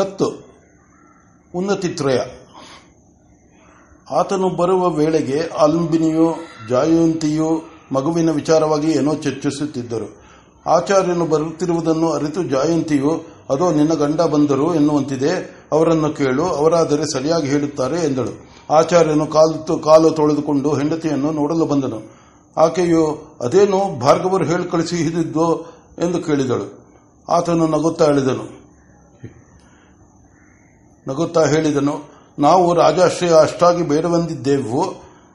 ಹತ್ತು. ಉನ್ನತಿತ್ರಯ ಆತನು ಬರುವ ವೇಳೆಗೆ ಆಲಂಬಿನಿಯು ಜಾಯಂತಿಯು ಮಗುವಿನ ವಿಚಾರವಾಗಿ ಏನೋ ಚರ್ಚಿಸುತ್ತಿದ್ದರು. ಆಚಾರ್ಯನು ಬರುತ್ತಿರುವುದನ್ನು ಅರಿತು ಜಾಯಂತಿಯು, ಅದೋ, ನಿನ್ನ ಗಂಡ ಬಂದರು ಎನ್ನುವಂತಿದೆ. ಅವರನ್ನು ಕೇಳು, ಅವರಾದರೆ ಸರಿಯಾಗಿ ಹೇಳುತ್ತಾರೆ ಎಂದಳು. ಆಚಾರ್ಯನು ಕಾಲು ಕಾಲು ತೊಳೆದುಕೊಂಡು ಹೆಂಡತಿಯನ್ನು ನೋಡಲು ಬಂದನು. ಆಕೆಯು ಅದೇನು ಭಾರ್ಗವರು ಹೇಳಿ ಕಳಿಸಿ ಕಳಿಸಿದ್ದು ಎಂದು ಕೇಳಿದಳು. ಆತನು ನಗುತ್ತಾ ಹೇಳಿದನು ನಗುತ್ತಾ ಹೇಳಿದನು, ನಾವು ರಾಜಾಶ್ರಯ ಅಷ್ಟಾಗಿ ಬೇಡವೆಂದಿದ್ದೆವು.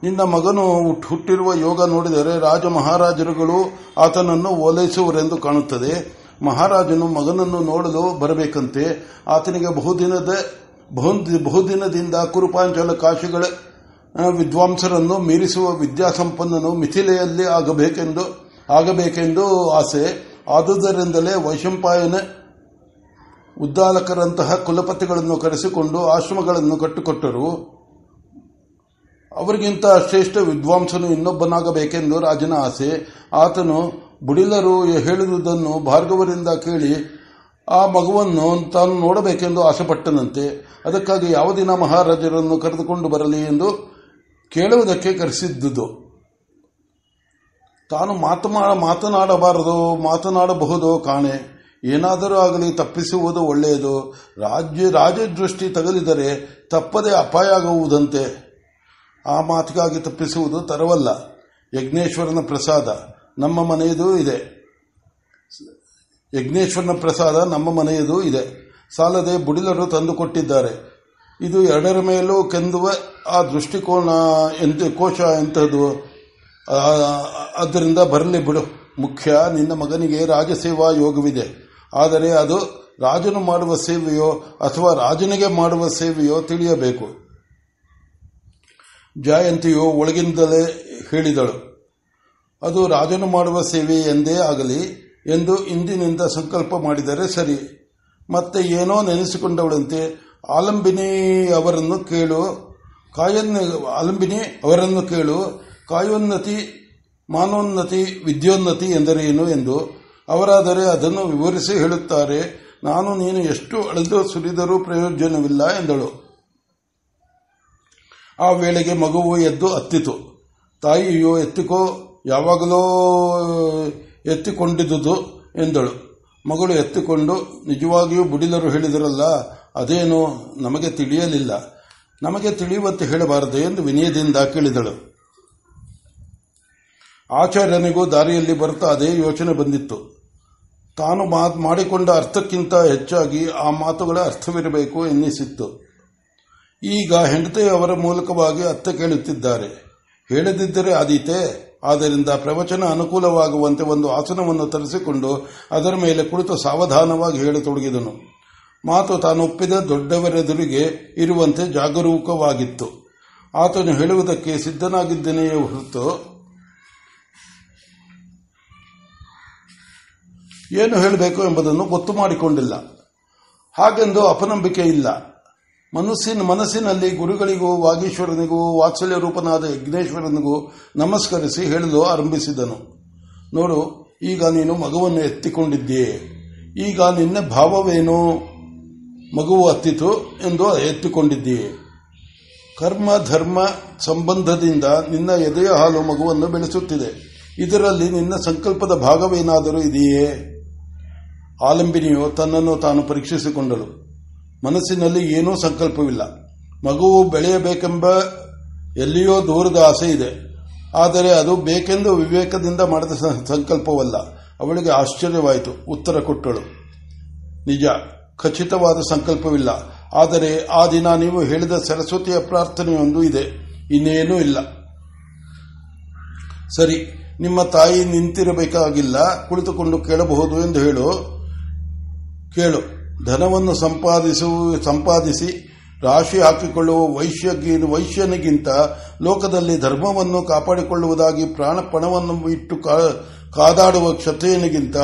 ನಿನ್ನ ಮಗನು ಹುಟ್ಟಿರುವ ಯೋಗ ನೋಡಿದರೆ ರಾಜ ಮಹಾರಾಜರುಗಳು ಆತನನ್ನು ಓಲೈಸುವರೆಂದು ಕಾಣುತ್ತದೆ. ಮಹಾರಾಜನು ಮಗನನ್ನು ನೋಡಲು ಬರಬೇಕಂತೆ. ಆತನಿಗೆ ಬಹುದಿನದ ಬಹುದಿನದಿಂದ ಕುರುಪಾಂಚಲ ಕಾಶಿಗಳ ವಿದ್ವಾಂಸರನ್ನು ಮೀರಿಸುವ ವಿದ್ಯಾಸಂಪನ್ನನು ಮಿಥಿಲೆಯಲ್ಲಿ ಆಗಬೇಕೆಂದು ಆಗಬೇಕೆಂದು ಆಸೆ. ಆದುದರಿಂದಲೇ ವೈಶಂಪಾಯನ ಉದ್ದಾಲಕರಂತಹ ಕುಲಪತಿಗಳನ್ನು ಕರೆಸಿಕೊಂಡು ಆಶ್ರಮಗಳನ್ನು ಕಟ್ಟಿಕೊಟ್ಟರು. ಅವರಿಗಿಂತ ಶ್ರೇಷ್ಠ ವಿದ್ವಾಂಸನು ಇನ್ನೊಬ್ಬನಾಗಬೇಕೆಂದು ರಾಜನ ಆಸೆ. ಆತನು, ಬುಡಿಲರು ಹೇಳಿದುದನ್ನು ಭಾರ್ಗವರಿಂದ ಕೇಳಿ, ಆ ಮಗುವನ್ನು ತಾನು ನೋಡಬೇಕೆಂದು ಆಸೆಪಟ್ಟನಂತೆ ಅದಕ್ಕಾಗಿ ಯಾವ ದಿನ ಮಹಾರಾಜರನ್ನು ಕರೆದುಕೊಂಡು ಬರಲಿ ಎಂದು ಕೇಳುವುದಕ್ಕೆ ಕರೆಸಿದ್ದುದು. ತಾನು ಮಾತನಾಡ ಮಾತನಾಡಬಾರದು, ಮಾತನಾಡಬಹುದು ಕಾಣೆ. ಏನಾದರೂ ಆಗಲಿ ತಪ್ಪಿಸುವುದು ಒಳ್ಳೆಯದು. ರಾಜ್ಯ, ರಾಜದೃಷ್ಟಿ ತಗಲಿದರೆ ತಪ್ಪದೆ ಅಪಾಯ ಆಗುವುದಂತೆ. ಆ ಮಾತಿಗಾಗಿ ತಪ್ಪಿಸುವುದು ತರವಲ್ಲ. ಯಜ್ಞೇಶ್ವರನ ಪ್ರಸಾದ ನಮ್ಮ ಮನೆಯದೂ ಇದೆ. ಯಜ್ಞೇಶ್ವರನ ಪ್ರಸಾದ ನಮ್ಮ ಮನೆಯದೂ ಇದೆ. ಸಾಲದೆ ಬುಡಿಲರು ತಂದುಕೊಟ್ಟಿದ್ದಾರೆ. ಇದು ಎರಡರ ಮೇಲೂ ಕೆಂದುವ ಆ ದೃಷ್ಟಿಕೋನ ಎಂತ, ಕೋಶ ಎಂಥದ್ದು ಅದರಿಂದ ಬರಲಿ ಬಿಡು. ಮುಖ್ಯ, ನಿನ್ನ ಮಗನಿಗೆ ರಾಜಸೇವಾ ಯೋಗವಿದೆ. ಆದರೆ ಅದು ರಾಜನು ಮಾಡುವ ಸೇವೆಯೋ ಅಥವಾ ರಾಜನಿಗೆ ಮಾಡುವ ಸೇವೆಯೋ ತಿಳಿಯಬೇಕು. ಜಯಂತಿಯು ಒಳಗಿಂದಲೇ ಹೇಳಿದಳು. ಅದು ರಾಜನು ಮಾಡುವ ಸೇವೆ ಎಂದೇ ಆಗಲಿ ಎಂದು ಇಂದಿನಿಂದ ಸಂಕಲ್ಪ ಮಾಡಿದರೆ ಸರಿ. ಮತ್ತೆ ಏನೋ ನೆನೆಸಿಕೊಂಡವಳಂತೆ ಆಲಂಬಿನಿ ಅವರನ್ನು ಕೇಳು. ಕಾಯನ್ನ, ಆಲಂಬಿನಿ ಅವರನ್ನು ಕೇಳು. ಕಾಯೋನ್ನತಿ, ಮಾನೋನ್ನತಿ, ವಿದ್ಯೋನ್ನತಿ ಎಂದರೇನು ಎಂದು ಅವರಾದರೆ ಅದನ್ನು ವಿವರಿಸಿ ಹೇಳುತ್ತಾರೆ, ನಾನು ನೀನು ಎಷ್ಟು ಅಳೆದು ಸುರಿದರೂ ಪ್ರಯೋಜನವಿಲ್ಲ ಎಂದಳು. ಆ ವೇಳೆಗೆ ಮಗುವು ಎದ್ದು ಅತ್ತಿತು. ತಾಯಿಯೋ, ಎತ್ತಿಕೋ, ಯಾವಾಗಲೋ ಎತ್ತಿಕೊಂಡಿದ್ದುದು ಎಂದಳು. ಮಗಳು ಎತ್ತಿಕೊಂಡು, ನಿಜವಾಗಿಯೂ ಬುಡಿಲರು ಹೇಳಿದರಲ್ಲ, ಅದೇನು ನಮಗೆ ತಿಳಿಯಲಿಲ್ಲ. ನಮಗೆ ತಿಳಿಯುವಂತೆ ಹೇಳಬಾರದು ಎಂದು ವಿನಯದಿಂದ ಕೇಳಿದಳು. ಆಚಾರ್ಯನಿಗೂ ದಾರಿಯಲ್ಲಿ ಬರುತ್ತಾ ಅದೇ ಯೋಚನೆ ಬಂದಿತ್ತು. ತಾನು ಮಾಡಿಕೊಂಡ ಅರ್ಥಕ್ಕಿಂತ ಹೆಚ್ಚಾಗಿ ಆ ಮಾತುಗಳ ಅರ್ಥವಿರಬೇಕು ಎನ್ನಿಸಿತ್ತು. ಈಗ ಅವರ ಮೂಲಕವಾಗಿ ಅತ್ತ ಕೇಳುತ್ತಿದ್ದಾರೆ. ಹೇಳದಿದ್ದರೆ ಆದೀತೆ, ಆದ್ದರಿಂದ ಪ್ರವಚನ ಅನುಕೂಲವಾಗುವಂತೆ ಒಂದು ಆಸನವನ್ನು ತರಿಸಿಕೊಂಡು ಅದರ ಮೇಲೆ ಕುಳಿತು ಸಾವಧಾನವಾಗಿ ಹೇಳತೊಡಗಿದನು. ಮಾತು ತಾನು ಒಪ್ಪಿದ ದೊಡ್ಡವರೆದುರಿಗೆ ಇರುವಂತೆ ಜಾಗರೂಕವಾಗಿತ್ತು. ಆತನು ಹೇಳುವುದಕ್ಕೆ ಸಿದ್ಧನಾಗಿದ್ದನೆಯೇ ಹೊರತು ಏನು ಹೇಳಬೇಕು ಎಂಬುದನ್ನು ಗೊತ್ತು ಮಾಡಿಕೊಂಡಿಲ್ಲ. ಹಾಗೆಂದು ಅಪನಂಬಿಕೆ ಇಲ್ಲ. ಮನಸ್ಸಿನ ಮನಸ್ಸಿನಲ್ಲಿ ಗುರುಗಳಿಗೂ, ವಾಗೀಶ್ವರನಿಗೂ, ವಾತ್ಸಲ್ಯ ರೂಪನಾದ ಯಜ್ಞೇಶ್ವರನಿಗೂ ನಮಸ್ಕರಿಸಿ ಹೇಳಲು ಆರಂಭಿಸಿದನು. ನೋಡು, ಈಗ ನೀನು ಮಗುವನ್ನು ಎತ್ತಿಕೊಂಡಿದ್ದೀಯೆ. ಈಗ ನಿನ್ನ ಭಾವವೇನು? ಮಗುವು ಹತ್ತಿತು ಎಂದು ಎತ್ತಿಕೊಂಡಿದ್ದೀಯೆ. ಕರ್ಮ, ಧರ್ಮ ಸಂಬಂಧದಿಂದ ನಿನ್ನ ಎದೆಯ ಹಾಲು ಮಗುವನ್ನು ಬೆಳೆಸುತ್ತಿದೆ. ಇದರಲ್ಲಿ ನಿನ್ನ ಸಂಕಲ್ಪದ ಭಾಗವೇನಾದರೂ ಇದೆಯೇ? ಆಲಂಬಿನಿಯು ತನ್ನನ್ನು ತಾನು ಪರೀಕ್ಷಿಸಿಕೊಂಡಳು. ಮನಸ್ಸಿನಲ್ಲಿ ಏನೂ ಸಂಕಲ್ಪವಿಲ್ಲ. ಮಗುವು ಬೆಳೆಯಬೇಕೆಂಬ ಎಲ್ಲಿಯೋ ದೂರದ ಆಸೆ ಇದೆ. ಆದರೆ ಅದು ಬೇಕೆಂದು ವಿವೇಕದಿಂದ ಮಾಡಿದ ಸಂಕಲ್ಪವಲ್ಲ. ಅವಳಿಗೆ ಆಶ್ಚರ್ಯವಾಯಿತು. ಉತ್ತರ ಕೊಟ್ಟಳು. ನಿಜ, ಖಚಿತವಾದ ಸಂಕಲ್ಪವಿಲ್ಲ. ಆದರೆ ಆ ದಿನ ನೀವು ಹೇಳಿದ ಸರಸ್ವತಿಯ ಪ್ರಾರ್ಥನೆಯೊಂದು ಇದೆ. ಇನ್ನೇನೂ ಇಲ್ಲ. ಸರಿ, ನಿಮ್ಮ ತಾಯಿ ನಿಂತಿರಬೇಕಾಗಿಲ್ಲ. ಕುಳಿತುಕೊಂಡು ಕೇಳಬಹುದು ಎಂದು ಹೇಳು. ಕೇಳು. ಧನವನ್ನು ಸಂಪಾದಿಸು, ಸಂಪಾದಿಸಿ, ರಾಶಿ ಹಾಕಿಕೊಳ್ಳುವ ವೈಶ್ಯ ವೈಶ್ಯನಿಗಿಂತ ಲೋಕದಲ್ಲಿ ಧರ್ಮವನ್ನು ಕಾಪಾಡಿಕೊಳ್ಳುವುದಾಗಿ ಪ್ರಾಣಪಣವನ್ನು ಇಟ್ಟು ಕಾದಾಡುವ ಕ್ಷತ್ರಿಯನಿಗಿಂತ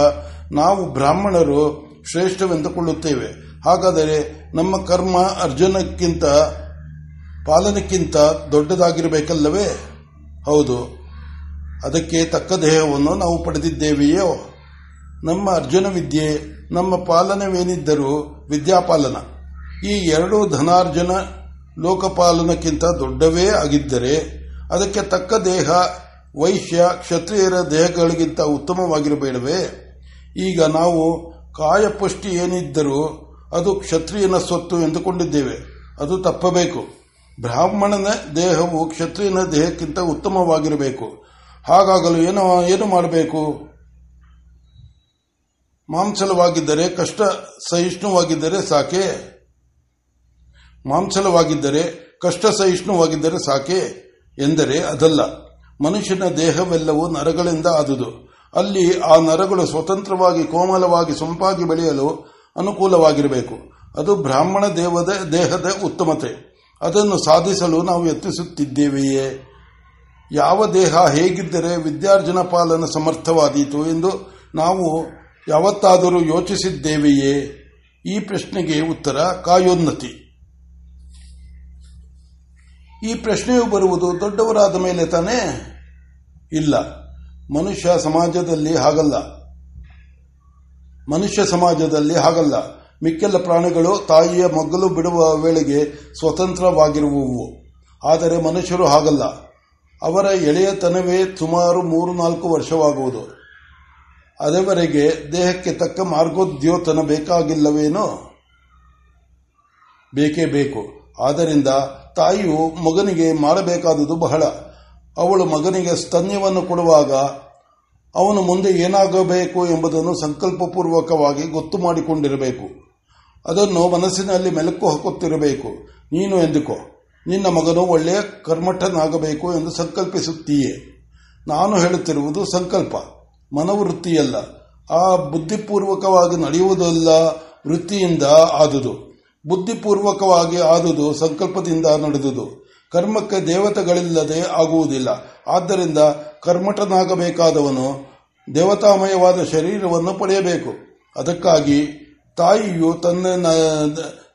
ನಾವು ಬ್ರಾಹ್ಮಣರು ಶ್ರೇಷ್ಠವೆಂದುಕೊಳ್ಳುತ್ತೇವೆ. ಹಾಗಾದರೆ ನಮ್ಮ ಕರ್ಮ ಅರ್ಜುನಕ್ಕಿಂತ, ಪಾಲನಕ್ಕಿಂತ ದೊಡ್ಡದಾಗಿರಬೇಕಲ್ಲವೇ? ಹೌದು. ಅದಕ್ಕೆ ತಕ್ಕ ದೇಹವನ್ನು ನಾವು ಪಡೆದಿದ್ದೇವೆಯೋ? ನಮ್ಮ ಅರ್ಜುನ ವಿದ್ಯೆ, ನಮ್ಮ ಪಾಲನವೇನಿದ್ದರೂ ವಿದ್ಯಾಪಾಲನ. ಈ ಎರಡು ಧನಾರ್ಜನ ಲೋಕಪಾಲನಕ್ಕಿಂತ ದೊಡ್ಡವೇ ಆಗಿದ್ದರೆ ಅದಕ್ಕೆ ತಕ್ಕ ದೇಹ, ವೈಶ್ಯ, ಕ್ಷತ್ರಿಯರ ದೇಹಗಳಿಗಿಂತ ಉತ್ತಮವಾಗಿರಬೇಡವೇ? ಈಗ ನಾವು ಕಾಯಪುಷ್ಟಿ ಏನಿದ್ದರೂ ಅದು ಕ್ಷತ್ರಿಯನ ಸ್ವತ್ತು ಎಂದುಕೊಂಡಿದ್ದೇವೆ. ಅದು ತಪ್ಪಬೇಕು. ಬ್ರಾಹ್ಮಣನ ದೇಹವು ಕ್ಷತ್ರಿಯನ ದೇಹಕ್ಕಿಂತ ಉತ್ತಮವಾಗಿರಬೇಕು. ಹಾಗಾಗಲು ಏನು ಏನು ಮಾಡಬೇಕು? ಮಾಂಸಲವಾಗಿದ್ದರೆ ಕಷ್ಟ ಸಹಿಷ್ಣುವಾಗಿದ್ದರೆ ಸಾಕೆ. ಮಾಂಸಲವಾಗಿದ್ದರೆ ಕಷ್ಟ ಸಹಿಷ್ಣುವಾಗಿದ್ದರೆ ಸಾಕೆ ಎಂದರೆ ಅದಲ್ಲ. ಮನುಷ್ಯನ ದೇಹವೆಲ್ಲವೂ ನರಗಳಿಂದ ಆದುದು. ಅಲ್ಲಿ ಆ ನರಗಳು ಸ್ವತಂತ್ರವಾಗಿ, ಕೋಮಲವಾಗಿ ಸೊಂಪಾಗಿ ಬೆಳೆಯಲು ಅನುಕೂಲವಾಗಿರಬೇಕು. ಅದು ಬ್ರಾಹ್ಮಣ ದೇವದ, ದೇಹದ ಉತ್ತಮತೆ. ಅದನ್ನು ಸಾಧಿಸಲು ನಾವು ಯತ್ನಿಸುತ್ತಿದ್ದೇವೆಯೇ? ಯಾವ ದೇಹ ಹೇಗಿದ್ದರೆ ವಿದ್ಯಾರ್ಜನ ಪಾಲನ ಸಮರ್ಥವಾದೀತು ಎಂದು ನಾವು ಯಾವತ್ತಾದರೂ ಯೋಚಿಸಿದ್ದೇವೆಯೇ? ಈ ಪ್ರಶ್ನೆಗೆ ಉತ್ತರ ಕಾಯೋನ್ನತಿ. ಈ ಪ್ರಶ್ನೆಯು ಬರುವುದು ದೊಡ್ಡವರಾದ ಮೇಲೆ ತಾನೇ? ಇಲ್ಲ. ಮನುಷ್ಯ ಸಮಾಜದಲ್ಲಿ ಹಾಗಲ್ಲ. ಮನುಷ್ಯ ಸಮಾಜದಲ್ಲಿ ಹಾಗಲ್ಲ. ಮಿಕ್ಕೆಲ್ಲ ಪ್ರಾಣಿಗಳು ತಾಯಿಯ ಮಗ್ಗಲು ಬಿಡುವ ವೇಳೆಗೆ ಸ್ವತಂತ್ರವಾಗಿರುವವು. ಆದರೆ ಮನುಷ್ಯರು ಹಾಗಲ್ಲ. ಅವರ ಎಳೆಯತನವೇ ಸುಮಾರು ಮೂರು ನಾಲ್ಕು ವರ್ಷವಾಗುವುದು. ಅದವರೆಗೆ ದೇಹಕ್ಕೆ ತಕ್ಕ ಮಾರ್ಗೋದ್ಯೋತನ ಬೇಕಾಗಿಲ್ಲವೇನೋ? ಬೇಕೇ ಬೇಕು. ಆದ್ದರಿಂದ ತಾಯಿಯು ಮಗನಿಗೆ ಮಾಡಬೇಕಾದುದು ಬಹಳ. ಅವಳು ಮಗನಿಗೆ ಸ್ತನ್ಯವನ್ನು ಕೊಡುವಾಗ ಅವನು ಮುಂದೆ ಏನಾಗಬೇಕು ಎಂಬುದನ್ನು ಸಂಕಲ್ಪಪೂರ್ವಕವಾಗಿ ಗೊತ್ತು ಮಾಡಿಕೊಂಡಿರಬೇಕು. ಅದನ್ನು ಮನಸ್ಸಿನಲ್ಲಿ ಮೆಲುಕು ಹಾಕುತ್ತಿರಬೇಕು. ನೀನು ಎಂದುಕೋ, ನಿನ್ನ ಮಗನು ಒಳ್ಳೆಯ ಕರ್ಮಠನಾಗಬೇಕು ಎಂದು ಸಂಕಲ್ಪಿಸುತ್ತೀಯೇ. ನಾನು ಹೇಳುತ್ತಿರುವುದು ಸಂಕಲ್ಪ. ಮನವೃತ್ತಿಯಲ್ಲ. ಆ ಬುದ್ಧಿಪೂರ್ವಕವಾಗಿ ನಡೆಯುವುದಲ್ಲ, ವೃತ್ತಿಯಿಂದ ಆದುದು. ಬುದ್ಧಿಪೂರ್ವಕವಾಗಿ ಆದುದು, ಸಂಕಲ್ಪದಿಂದ ನಡೆದುದು. ಕರ್ಮಕ್ಕೆ ದೇವತೆಗಳಿಲ್ಲದೆ ಆಗುವುದಿಲ್ಲ. ಆದ್ದರಿಂದ ಕರ್ಮಠನಾಗಬೇಕಾದವನು ದೇವತಾಮಯವಾದ ಶರೀರವನ್ನು ಪಡೆಯಬೇಕು. ಅದಕ್ಕಾಗಿ ತಾಯಿಯು ತನ್ನ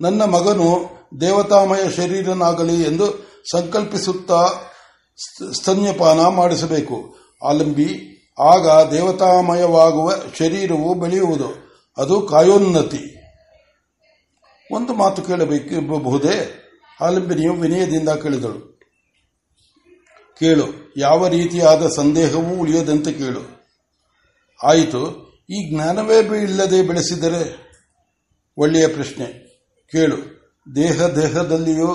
ನನ್ನ ಮಗನು ದೇವತಾಮಯ ಶರೀರನಾಗಲಿ ಎಂದು ಸಂಕಲ್ಪಿಸುತ್ತಾ ಸ್ತನ್ಯಪಾನ ಮಾಡಿಸಬೇಕು. ಆಲಂಬಿ ಆಗ ದೇವತಾಮಯವಾಗುವ ಶರೀರವು ಬೆಳೆಯುವುದು. ಅದು ಕಾಯೋನ್ನತಿ. ಒಂದು ಮಾತು ಕೇಳಬೇಕೆಂಬಬಹುದೇ? ಆಲಂಬಿನಿಯು ವಿನಯದಿಂದ ಕೇಳಿದಳು. ಕೇಳು, ಯಾವ ರೀತಿಯಾದ ಸಂದೇಹವೂ ಉಳಿಯದಂತೆ ಕೇಳು. ಆಯಿತು, ಈ ಜ್ಞಾನವೇ ಇಲ್ಲದೆ ಬೆಳೆಸಿದರೆ? ಒಳ್ಳೆಯ ಪ್ರಶ್ನೆ. ಕೇಳು, ದೇಹ ದೇಹದಲ್ಲಿಯೂ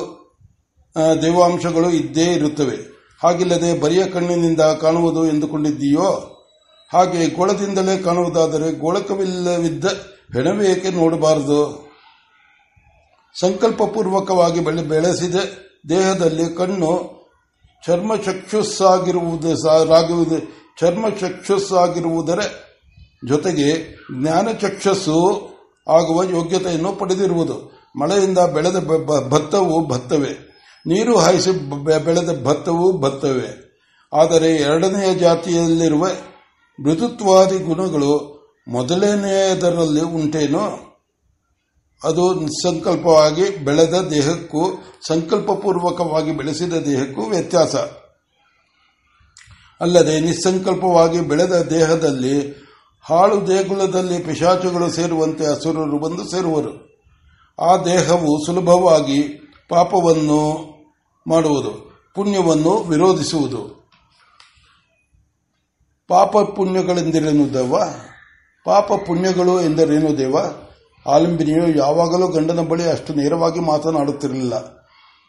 ದೇವಾಂಶಗಳು ಇದ್ದೇ ಇರುತ್ತವೆ. ಹಾಗಿಲ್ಲದೆ ಬರಿಯ ಕಣ್ಣಿನಿಂದ ಕಾಣುವುದು ಎಂದುಕೊಂಡಿದ್ದೀಯೋ? ಹಾಗೆ ಗೋಳದಿಂದಲೇ ಕಾಣುವುದಾದರೆ ಗೋಳಕವಿಲ್ಲವಿದ್ದ ಹೆಣವೇಕೆ ನೋಡಬಾರದು? ಸಂಕಲ್ಪಪೂರ್ವಕವಾಗಿ ಬೆಳೆ, ಬೆಳೆಸಿದ ದೇಹದಲ್ಲಿ ಕಣ್ಣು ಚರ್ಮ ಚಕ್ಷುಸ್ಸಾಗಿರುವುದು ಚರ್ಮ ಚಕ್ಷುಸ್ಸಾಗಿರುವುದರ ಜೊತೆಗೆ ಜ್ಞಾನ ಚಕ್ಷಸ್ಸು ಆಗುವ ಯೋಗ್ಯತೆಯನ್ನು ಪಡೆದಿರುವುದು. ಮಳೆಯಿಂದ ಬೆಳೆದ ಭತ್ತವು ಭತ್ತವೇ. ನೀರು ಹಾಯಿಸಿ ಬೆಳೆದ ಭತ್ತವು ಭತ್ತವೇ. ಆದರೆ ಎರಡನೆಯ ಜಾತಿಯಲ್ಲಿರುವ ಮೃದುತ್ವಾದಿ ಗುಣಗಳು ಮೊದಲನೆಯದರಲ್ಲಿ ಉಂಟೇನೋ? ಅದು ನಿಸ್ಸಂಕಲ್ಪವಾಗಿ ಬೆಳೆದ ದೇಹಕ್ಕೂ ಸಂಕಲ್ಪಪೂರ್ವಕವಾಗಿ ಬೆಳೆಸಿದ ದೇಹಕ್ಕೂ ವ್ಯತ್ಯಾಸ. ಅಲ್ಲದೆ ನಿಸ್ಸಂಕಲ್ಪವಾಗಿ ಬೆಳೆದ ದೇಹದಲ್ಲಿ ಹಾಳು ದೇಗುಲದಲ್ಲಿ ಪಿಶಾಚುಗಳು ಸೇರುವಂತೆ ಅಸುರರು ಬಂದು ಸೇರುವರು. ಆ ದೇಹವು ಸುಲಭವಾಗಿ ಪಾಪವನ್ನು ಮಾಡುವುದು, ಪುಣ್ಯವನ್ನು ವಿರೋಧಿಸುವುದು. ಪಾಪ ಪುಣ್ಯಗಳೆಂದರೇನು ದೇವ? ಪಾಪ ಪುಣ್ಯಗಳು ಎಂದರೇನು ದೇವ? ಆಲಂಬಿನಿಯು ಯಾವಾಗಲೂ ಗಂಡನ ಬಳಿ ಅಷ್ಟು ನೇರವಾಗಿ ಮಾತನಾಡುತ್ತಿರಲಿಲ್ಲ.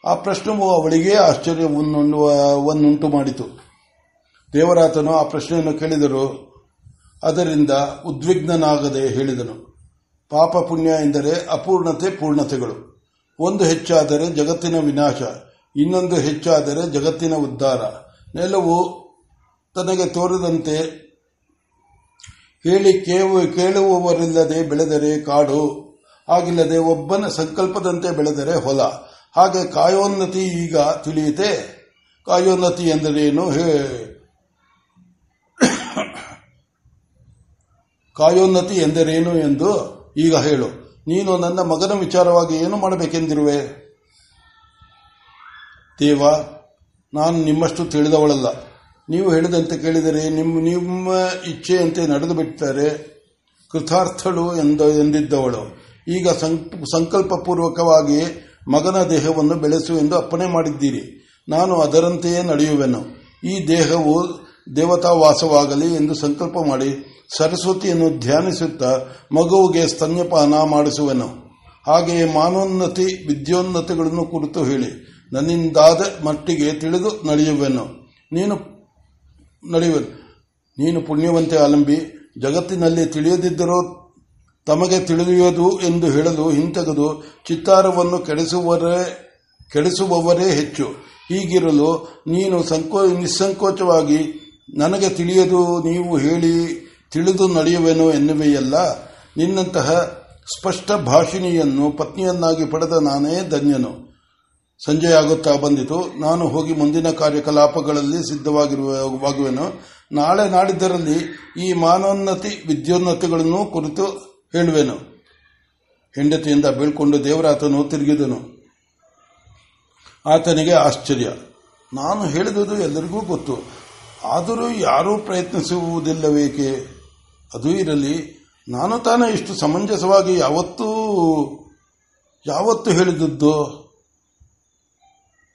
ಆ ಪ್ರಶ್ನೆಯು ಅವಳಿಗೆ ಆಶ್ಚರ್ಯವನ್ನುಂಟು ಮಾಡಿತು. ದೇವರಾತನು ಆ ಪ್ರಶ್ನೆಯನ್ನು ಕೇಳಿದರು. ಅದರಿಂದ ಉದ್ವಿಗ್ನನಾಗದೆ ಹೇಳಿದನು. ಪಾಪ ಪುಣ್ಯ ಎಂದರೆ ಅಪೂರ್ಣತೆ, ಪೂರ್ಣತೆಗಳು. ಒಂದು ಹೆಚ್ಚಾದರೆ ಜಗತ್ತಿನ ವಿನಾಶ. ಇನ್ನೊಂದು ಹೆಚ್ಚಾದರೆ ಜಗತ್ತಿನ ಉದ್ಧಾರ. ನೆಲವು ತನಗೆ ತೋರಿದಂತೆ ಹೇಳಿ ಕೇಳುವವರಿಲ್ಲದೆ ಬೆಳೆದರೆ ಕಾಡು ಆಗಿಲ್ಲದೆ ಒಬ್ಬನ ಸಂಕಲ್ಪದಂತೆ ಬೆಳೆದರೆ ಹೊಲ. ಹಾಗೆ ಕಾಯೋನ್ನತಿ ಈಗ ತಿಳಿಯುತ್ತೆ ಕಾಯೋನ್ನತಿ ಎಂದರೇನು? ಕಾಯೋನ್ನತಿ ಎಂದರೇನು ಎಂದು ಈಗ ಹೇಳು. ನೀನು ನನ್ನ ಮಗನ ವಿಚಾರವಾಗಿ ಏನು ಮಾಡಬೇಕೆಂದಿರುವೆ? ದೇವ, ನಾನು ನಿಮ್ಮಷ್ಟು ತಿಳಿದವಳಲ್ಲ. ನೀವು ಹೇಳಿದಂತೆ ಕೇಳಿದರೆ ನಿಮ್ಮ ನಿಮ್ಮ ಇಚ್ಛೆಯಂತೆ ನಡೆದು ಬಿಟ್ಟರೆ ಕೃತಾರ್ಥಳು ಎಂದು ಎಂದಿದ್ದವಳು. ಈಗ ಸಂಕಲ್ಪಪೂರ್ವಕವಾಗಿ ಮಗನ ದೇಹವನ್ನು ಬೆಳೆಸು ಎಂದು ಅಪ್ಪಣೆ ಮಾಡಿದ್ದೀರಿ. ನಾನು ಅದರಂತೆಯೇ ನಡೆಯುವೆನು. ಈ ದೇಹವು ದೇವತಾ ವಾಸವಾಗಲಿ ಎಂದು ಸಂಕಲ್ಪ ಮಾಡಿ ಸರಸ್ವತಿಯನ್ನು ಧ್ಯಾನಿಸುತ್ತಾ ಮಗುವಿಗೆ ಸ್ತನ್ಯಪಾನ ಮಾಡಿಸುವೆನು. ಹಾಗೆಯೇ ಮಾನೋನ್ನತಿ, ವಿದ್ಯೋನ್ನತಿಗಳನ್ನು ಕುರಿತು ಹೇಳಿ. ನನ್ನಿಂದಾದ ಮಟ್ಟಿಗೆ ತಿಳಿದು ನಡೆಯುವೆನು. ನೀನು ನಡೆಯುವೆನು ನೀನು ಪುಣ್ಯವಂತೆ ಆಲಂಬಿ, ಜಗತ್ತಿನಲ್ಲಿ ತಿಳಿಯದಿದ್ದರೂ ತಮಗೆ ತಿಳಿಯುವುದು ಎಂದು ಹೇಳಲು ಹಿಂತೆಗೆದು ಚಿತ್ತಾರವನ್ನು ಕೆಡಿಸುವರೇ, ಕೆಡಿಸುವವರೇ ಹೆಚ್ಚು. ಹೀಗಿರಲು ನೀನು ಸಂಕೋ, ನಿಸ್ಸಂಕೋಚವಾಗಿ ನನಗೆ ತಿಳಿಯದು ನೀವು ಹೇಳಿ ತಿಳಿದು ನಡೆಯುವೆನು ಎನ್ನುವೆಯಲ್ಲ. ನಿನ್ನಂತಹ ಸ್ಪಷ್ಟ ಭಾಷಿಣಿಯನ್ನು ಪತ್ನಿಯನ್ನಾಗಿ ಪಡೆದ ನಾನೇ ಧನ್ಯನು. ಸಂಜೆಯಾಗುತ್ತಾ ಬಂದಿತು. ನಾನು ಹೋಗಿ ಮುಂದಿನ ಕಾರ್ಯಕಲಾಪಗಳಲ್ಲಿ ಸಿದ್ಧವಾಗಿರುವಾಗುವೆನು. ನಾಳೆ ನಾಡಿದ್ದರಲ್ಲಿ ಈ ಮಾನೋನ್ನತಿ, ವಿದ್ಯೋನ್ನತಿಗಳನ್ನು ಕುರಿತು ಹೇಳುವೆನು. ಹೆಂಡತಿಯಿಂದ ಬೀಳ್ಕೊಂಡು ದೇವರಾತನು ತಿರುಗಿದನು. ಆತನಿಗೆ ಆಶ್ಚರ್ಯ. ನಾನು ಹೇಳಿದುದು ಎಲ್ಲರಿಗೂ ಗೊತ್ತು. ಆದರೂ ಯಾರೂ ಪ್ರಯತ್ನಿಸುವುದಿಲ್ಲವೇಕೆ? ಅದು ಇರಲಿ. ನಾನು ತಾನೇ ಇಷ್ಟು ಸಮಂಜಸವಾಗಿ ಯಾವತ್ತೂ, ಯಾವತ್ತು ಹೇಳಿದದ್ದು?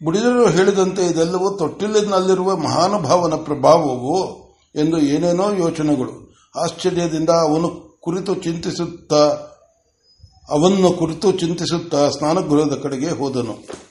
ಬುಡಿದರು ಹೇಳಿದಂತೆ ಇದೆಲ್ಲವೂ ತೊಟ್ಟಿಲಿನಲ್ಲಿರುವ ಮಹಾನುಭಾವನ ಪ್ರಭಾವವು ಎಂದು ಏನೇನೋ ಯೋಚನೆಗಳು. ಆಶ್ಚರ್ಯದಿಂದ ಅವನು ಕುರಿತು ಚಿಂತಿಸುತ್ತಾ ಅವನ್ನು ಕುರಿತು ಚಿಂತಿಸುತ್ತಾ ಸ್ನಾನಗೃಹದ ಕಡೆಗೆ ಹೋದನು.